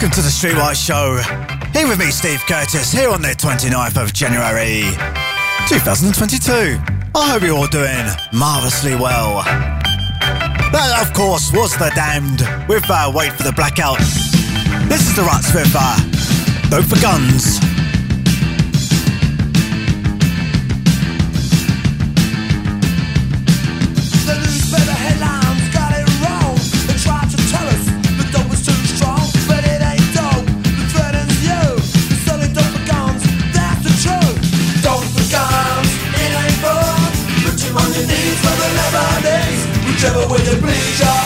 Welcome to the Streetwise Show. Here with me, Steve Curtis, here on the 29th of January 2022. I hope you're all doing marvellously well. That, of course, was The Damned with uh, Wait for the Blackout. This is The Ruts with uh, Vote for Guns. Trouble with you please?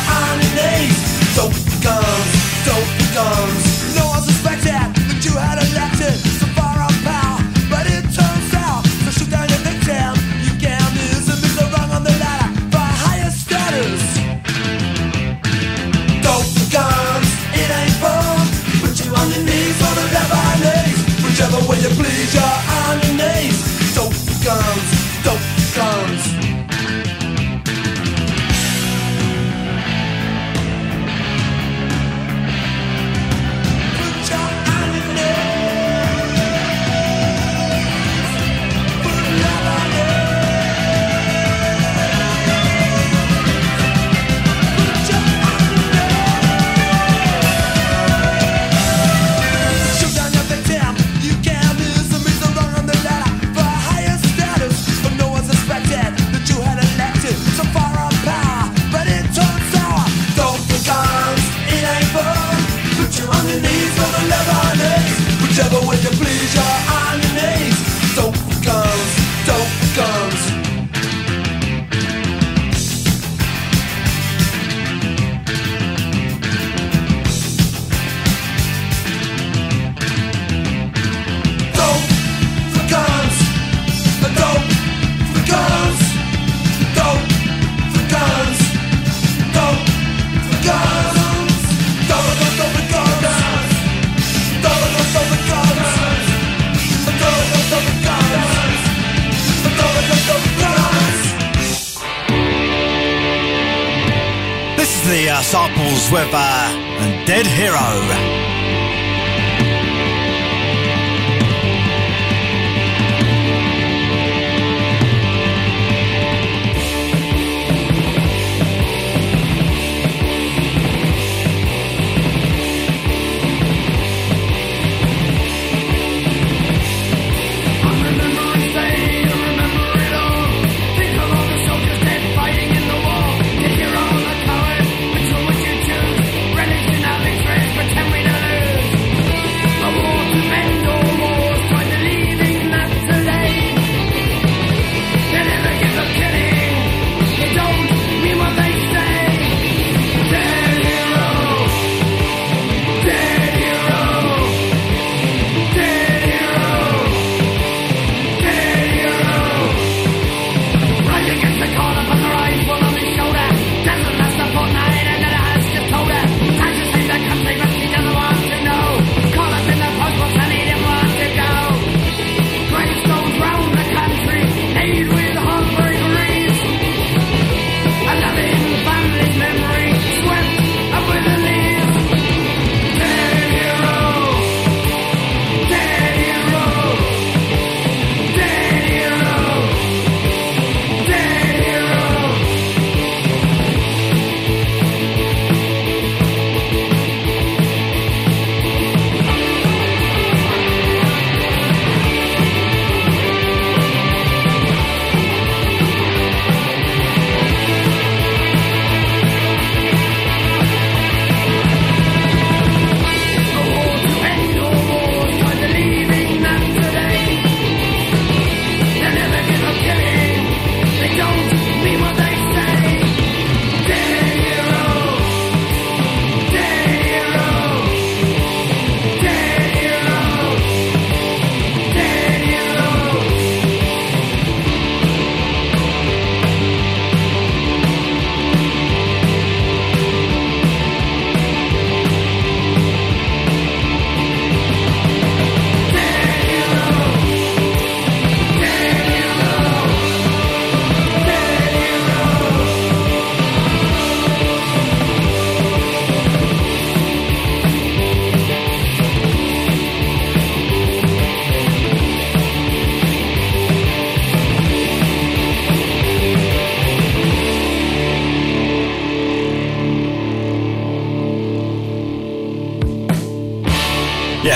Swepa and Dead Hero.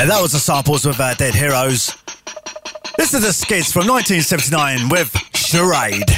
That was the samples with uh, Dead Heroes. This is the Skids from 1979 with. Charade!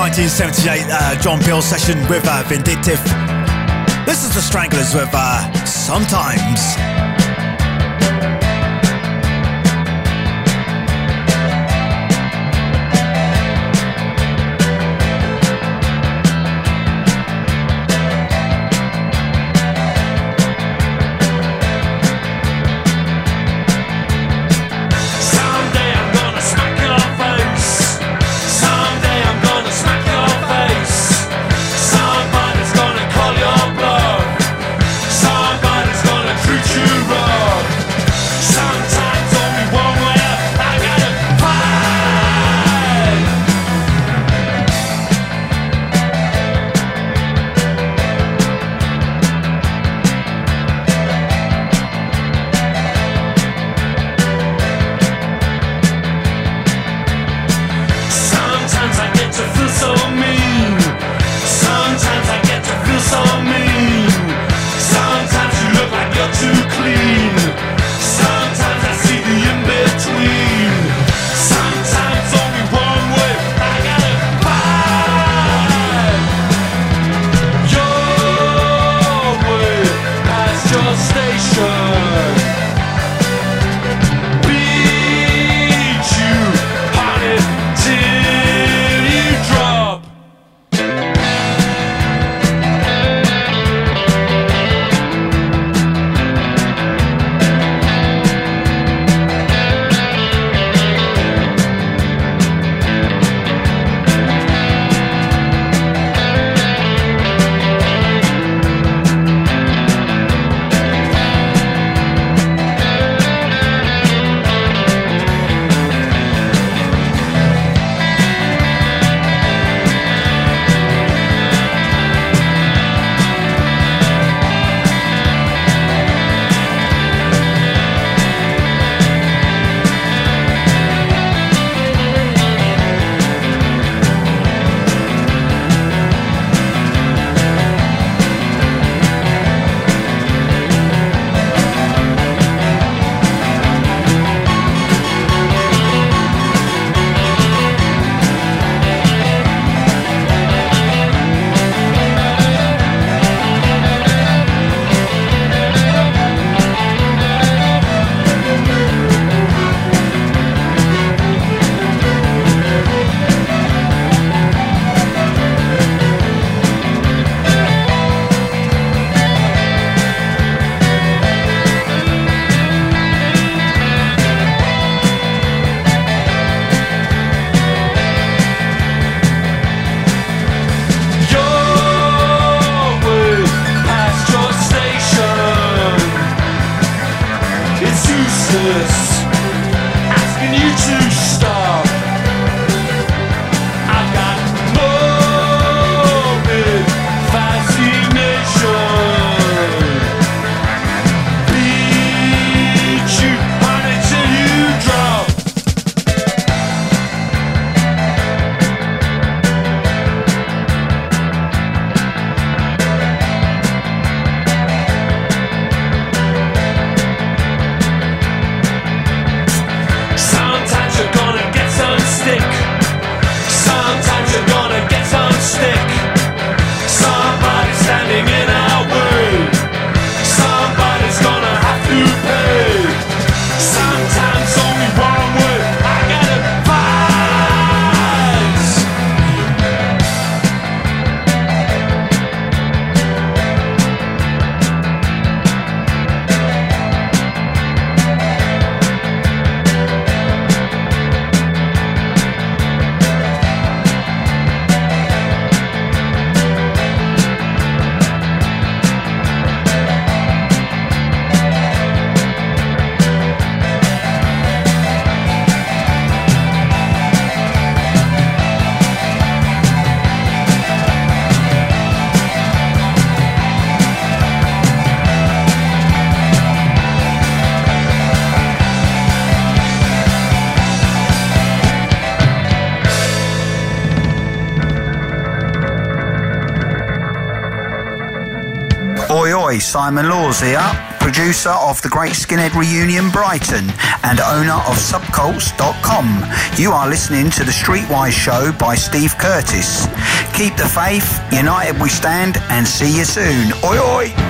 1978 uh, John Peel session with uh, Vindictive. This is the Stranglers with uh, Sometimes. Simon Laws here. producer of the Great Skinhead Reunion Brighton and owner of subcults.com. You are listening to the Streetwise Show by Steve Curtis. Keep the faith, united we stand, and see you soon. Oi oi!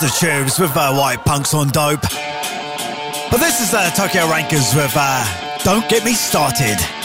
The Tubes with uh, White Punks on Dope. But this is uh, Tokyo Rankers with uh, Don't Get Me Started.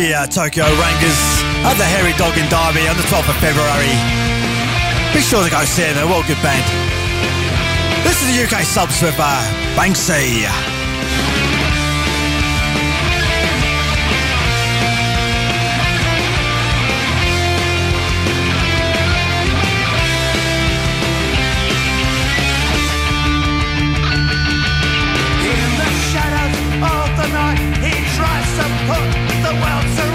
The uh, Tokyo Rangers at the Hairy Dog in Derby on the 12th of February. Be sure to go see them, they're a good band. This is the UK subs with uh, Banksy. Self-imposed slavery,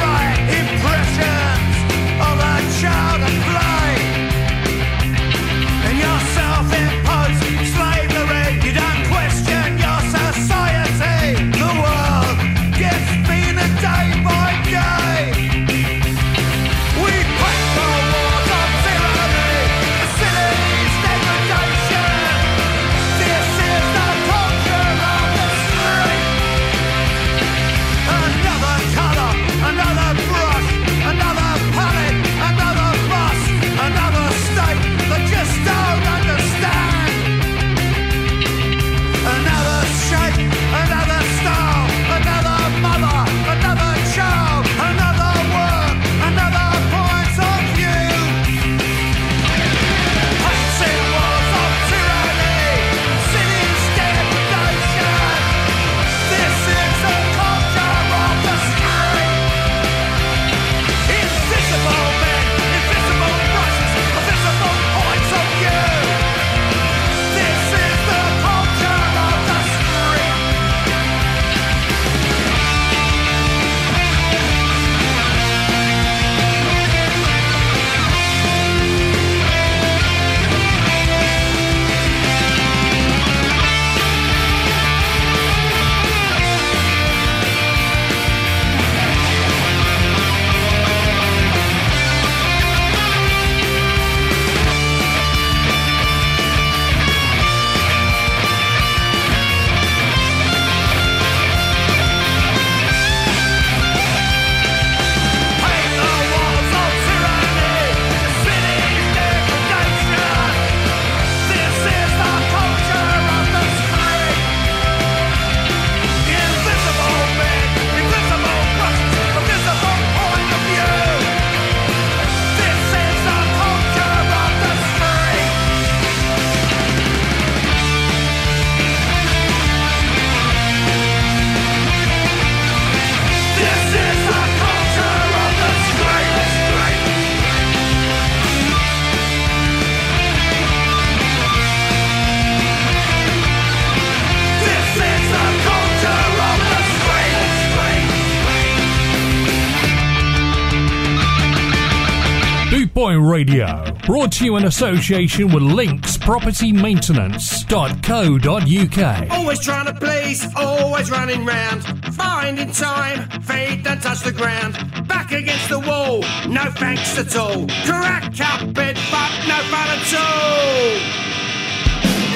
Radio. Brought to you in association with Links Property Maintenance.co.uk. Always trying to please, always running round. Finding time, feet don't touch the ground. Back against the wall, no thanks at all. Crack up bed, but no fun at all.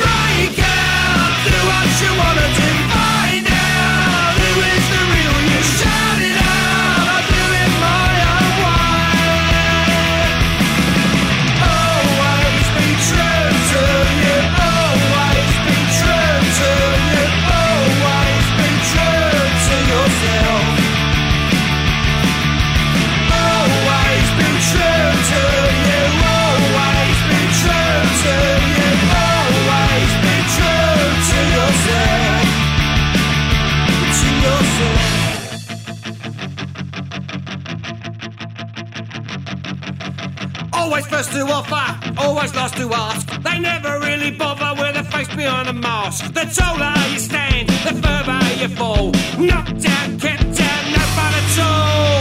Break out, do what you wanna do. first to offer, always last to ask. They never really bother with a face behind a mask. The taller you stand, the further you fall. Knocked out, kept out, no fun at all.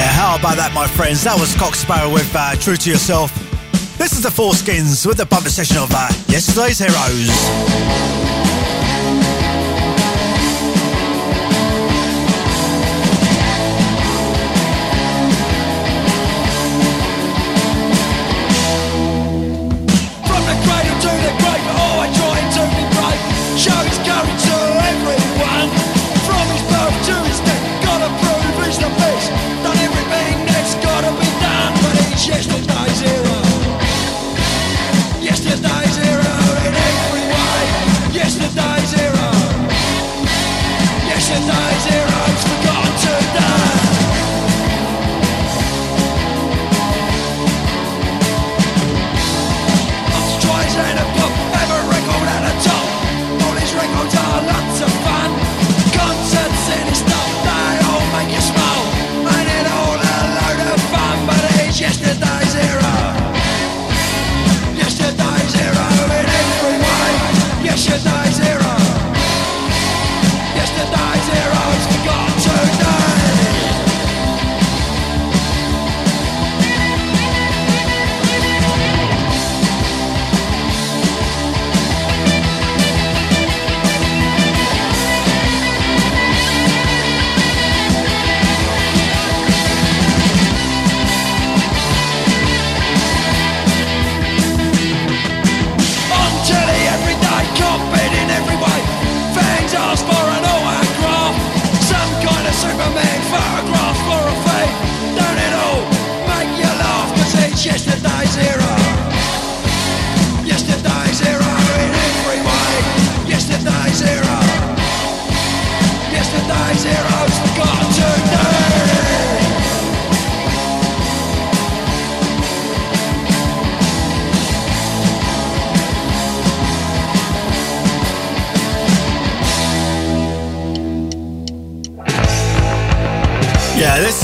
Yeah, how about that, my friends? That was Cock Sparrer with uh, True to Yourself. This is the Four Skins with the bumper session of uh, Yesterday's Heroes. Show his courage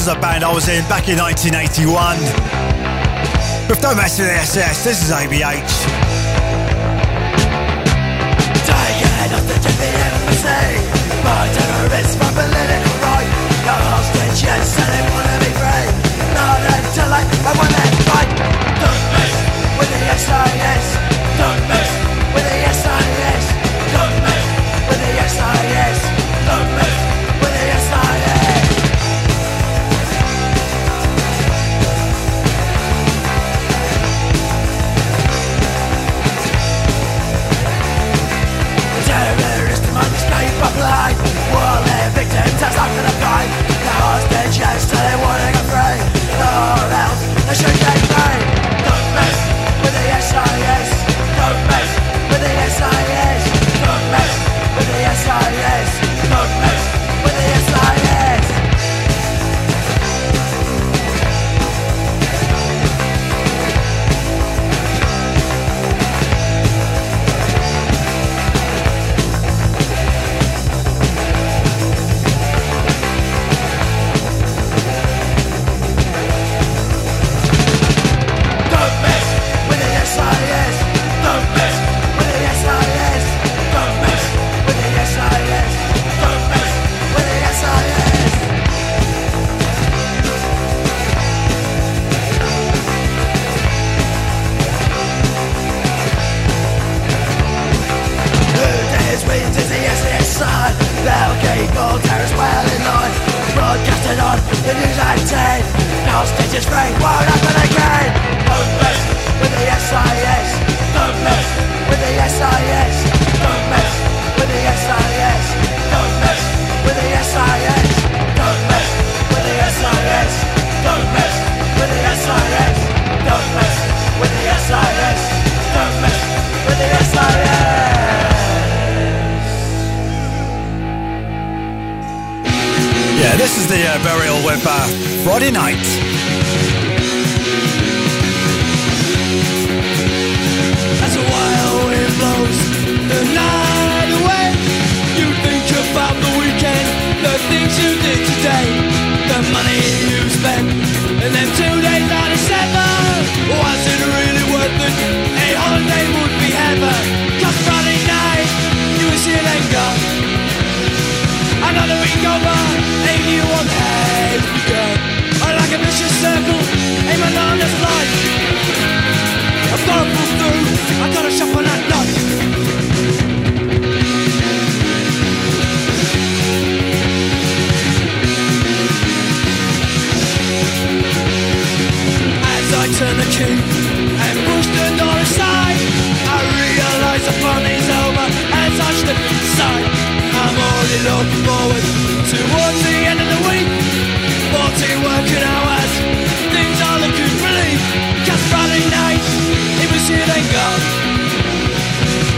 is a band I was in back in 1981. With No Mess with the SS, this is ABH.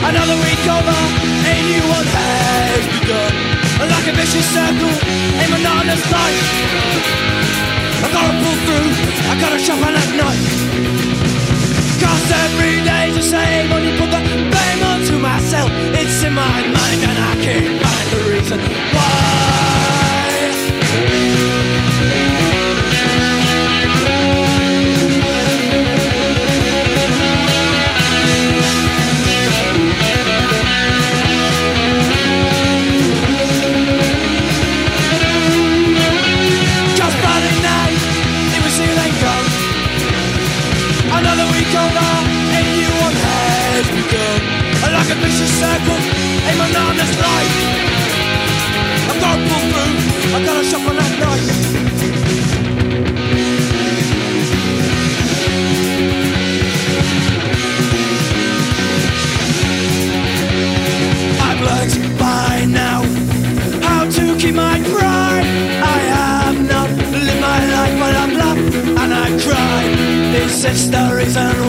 Another week over, a new one has begun. Like a vicious circle, a monotonous life. I gotta pull through, I gotta sharpen at knife. Cause every day's the same, only put the blame onto myself. It's in my mind and I can't find the reason why. just a second in an honest life. I don't pull through, I've gotta shop on that night. by now how to keep my pride. I have not lived my life, while I'm loved and I cry. This is the reason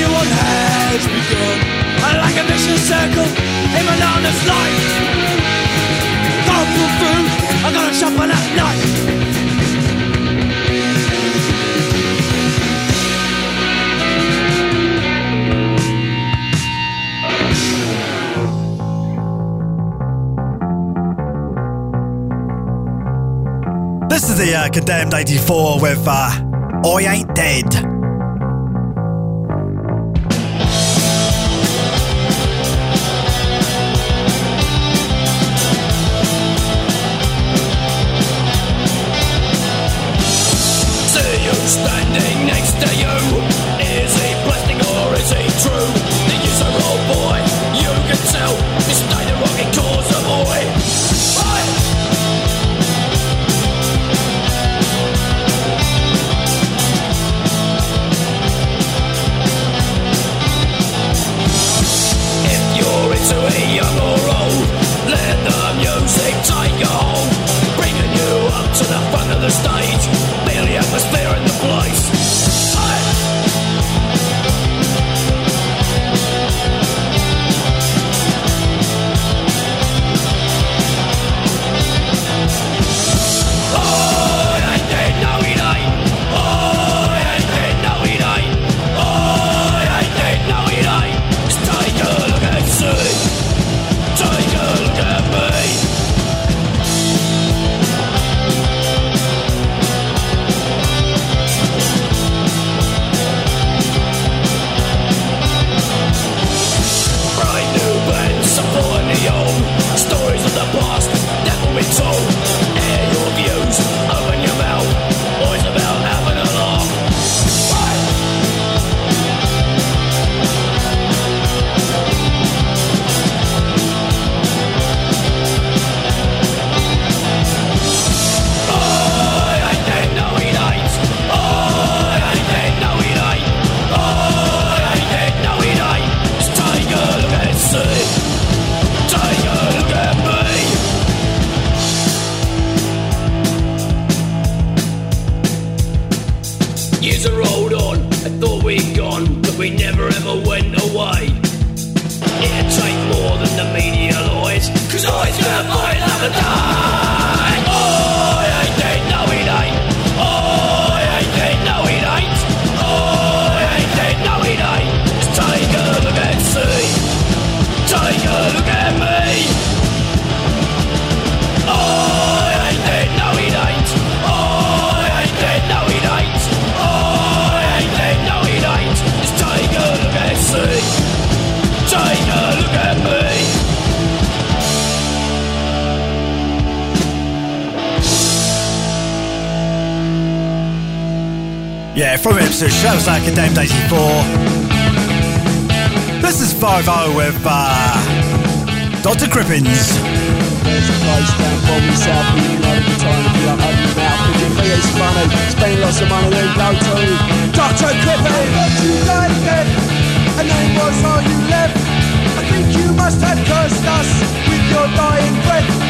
new one has begun. Like a vicious circle in monotonous life. Gone through food, I gotta shop on that night. This is the uh, Condemned 84 with uh, I Ain't Dead. That was like Condemned 84. This is 5 with uh, Dr. Crippins. There's a place down you know the time if you you funny, spend lots of money, then go to Dr. Crippin. But you dead, and then all you left. I think you must have cursed us with your dying breath.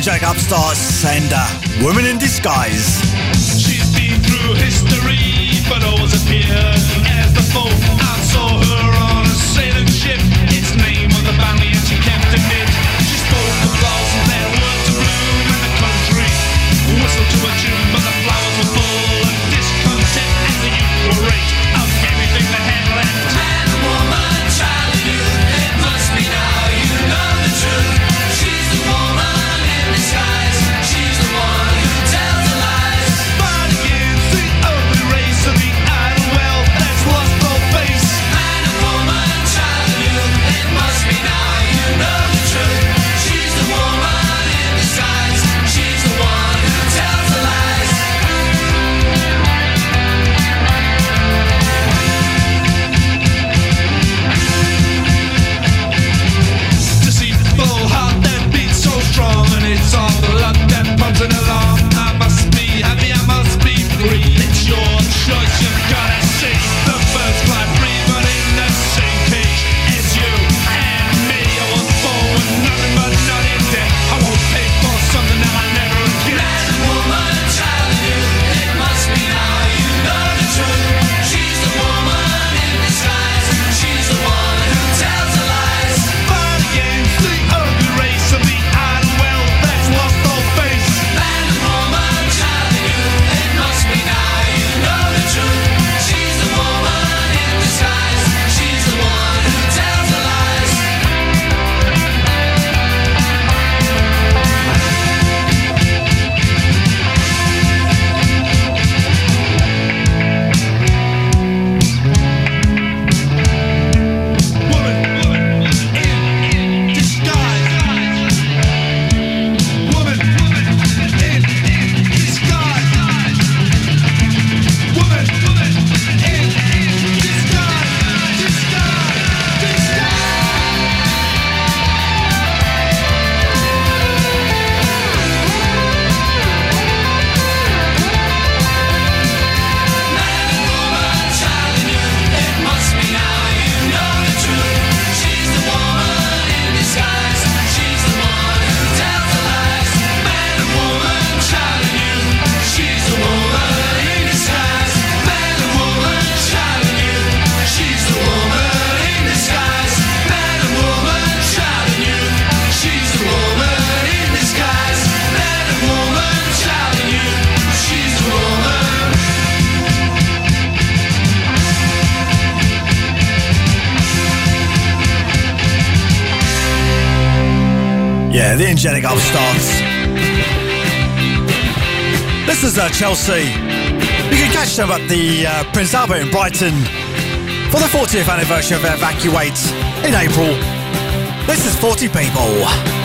Jack Upstart's and uh, Woman in Disguise. She's been through history, but always. Angelic upstarts. This is uh, Chelsea. You can catch them at the uh, Prince Albert in Brighton for the 40th anniversary of Evacuate in April. This is 40 people.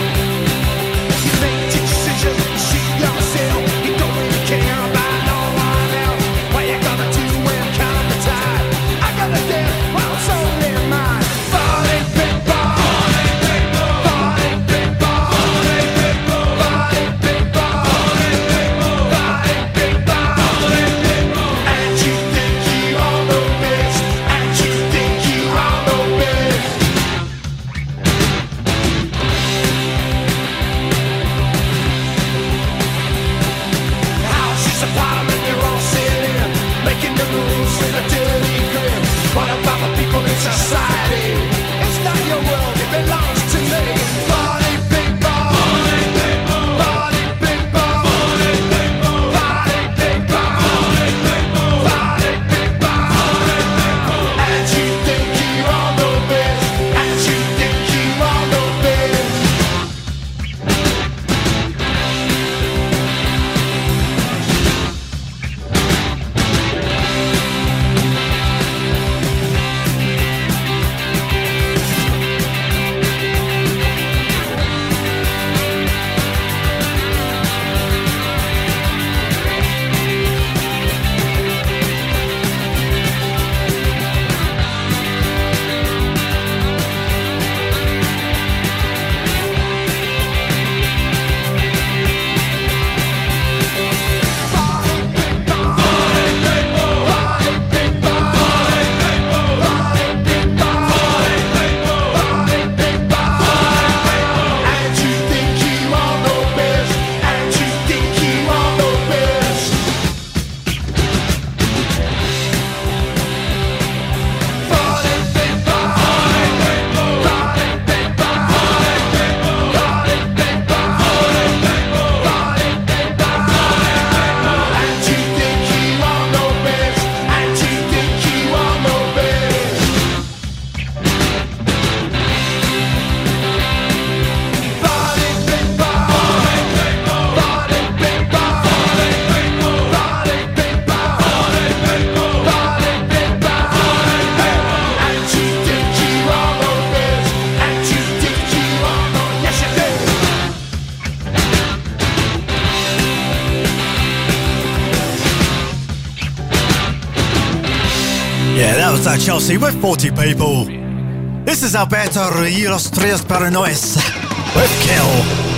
making the moves. Chelsea with 40 people. This is Alberto y Lost Trios Paranoias with Kill.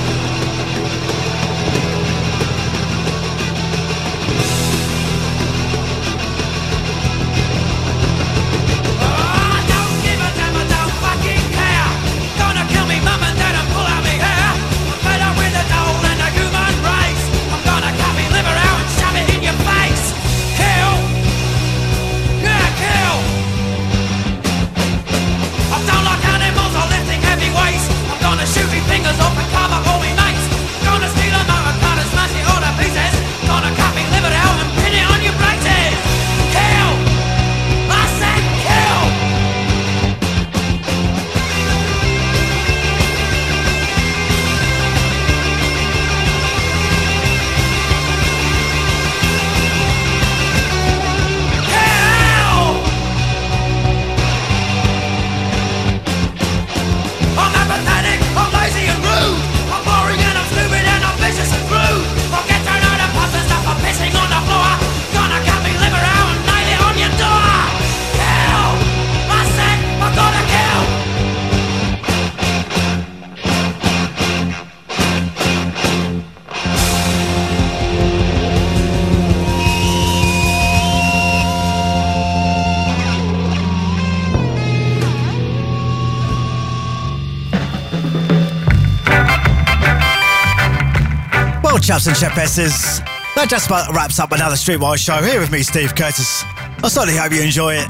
And chapesses. That just about wraps up another Streetwise show here with me, Steve Curtis. I certainly hope you enjoy it.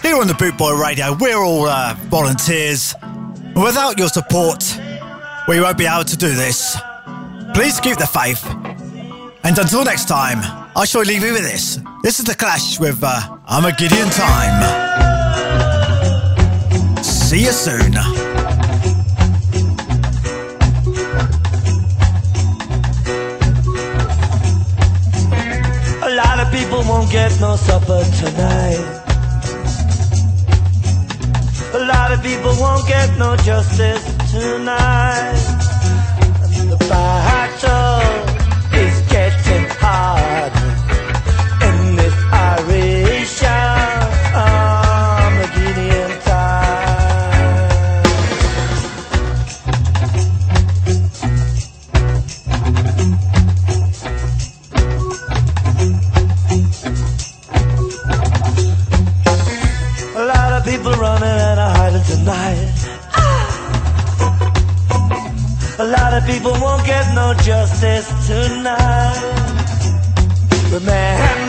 Here on the Bootboy Radio, we're all uh, volunteers. Without your support, we won't be able to do this. Please keep the faith. And until next time, I shall leave you with this. This is The Clash with uh, Armageddon Time. See you soon. won't get no supper tonight. A lot of people won't get no justice tonight. And the battle is getting hard. no justice tonight. but man.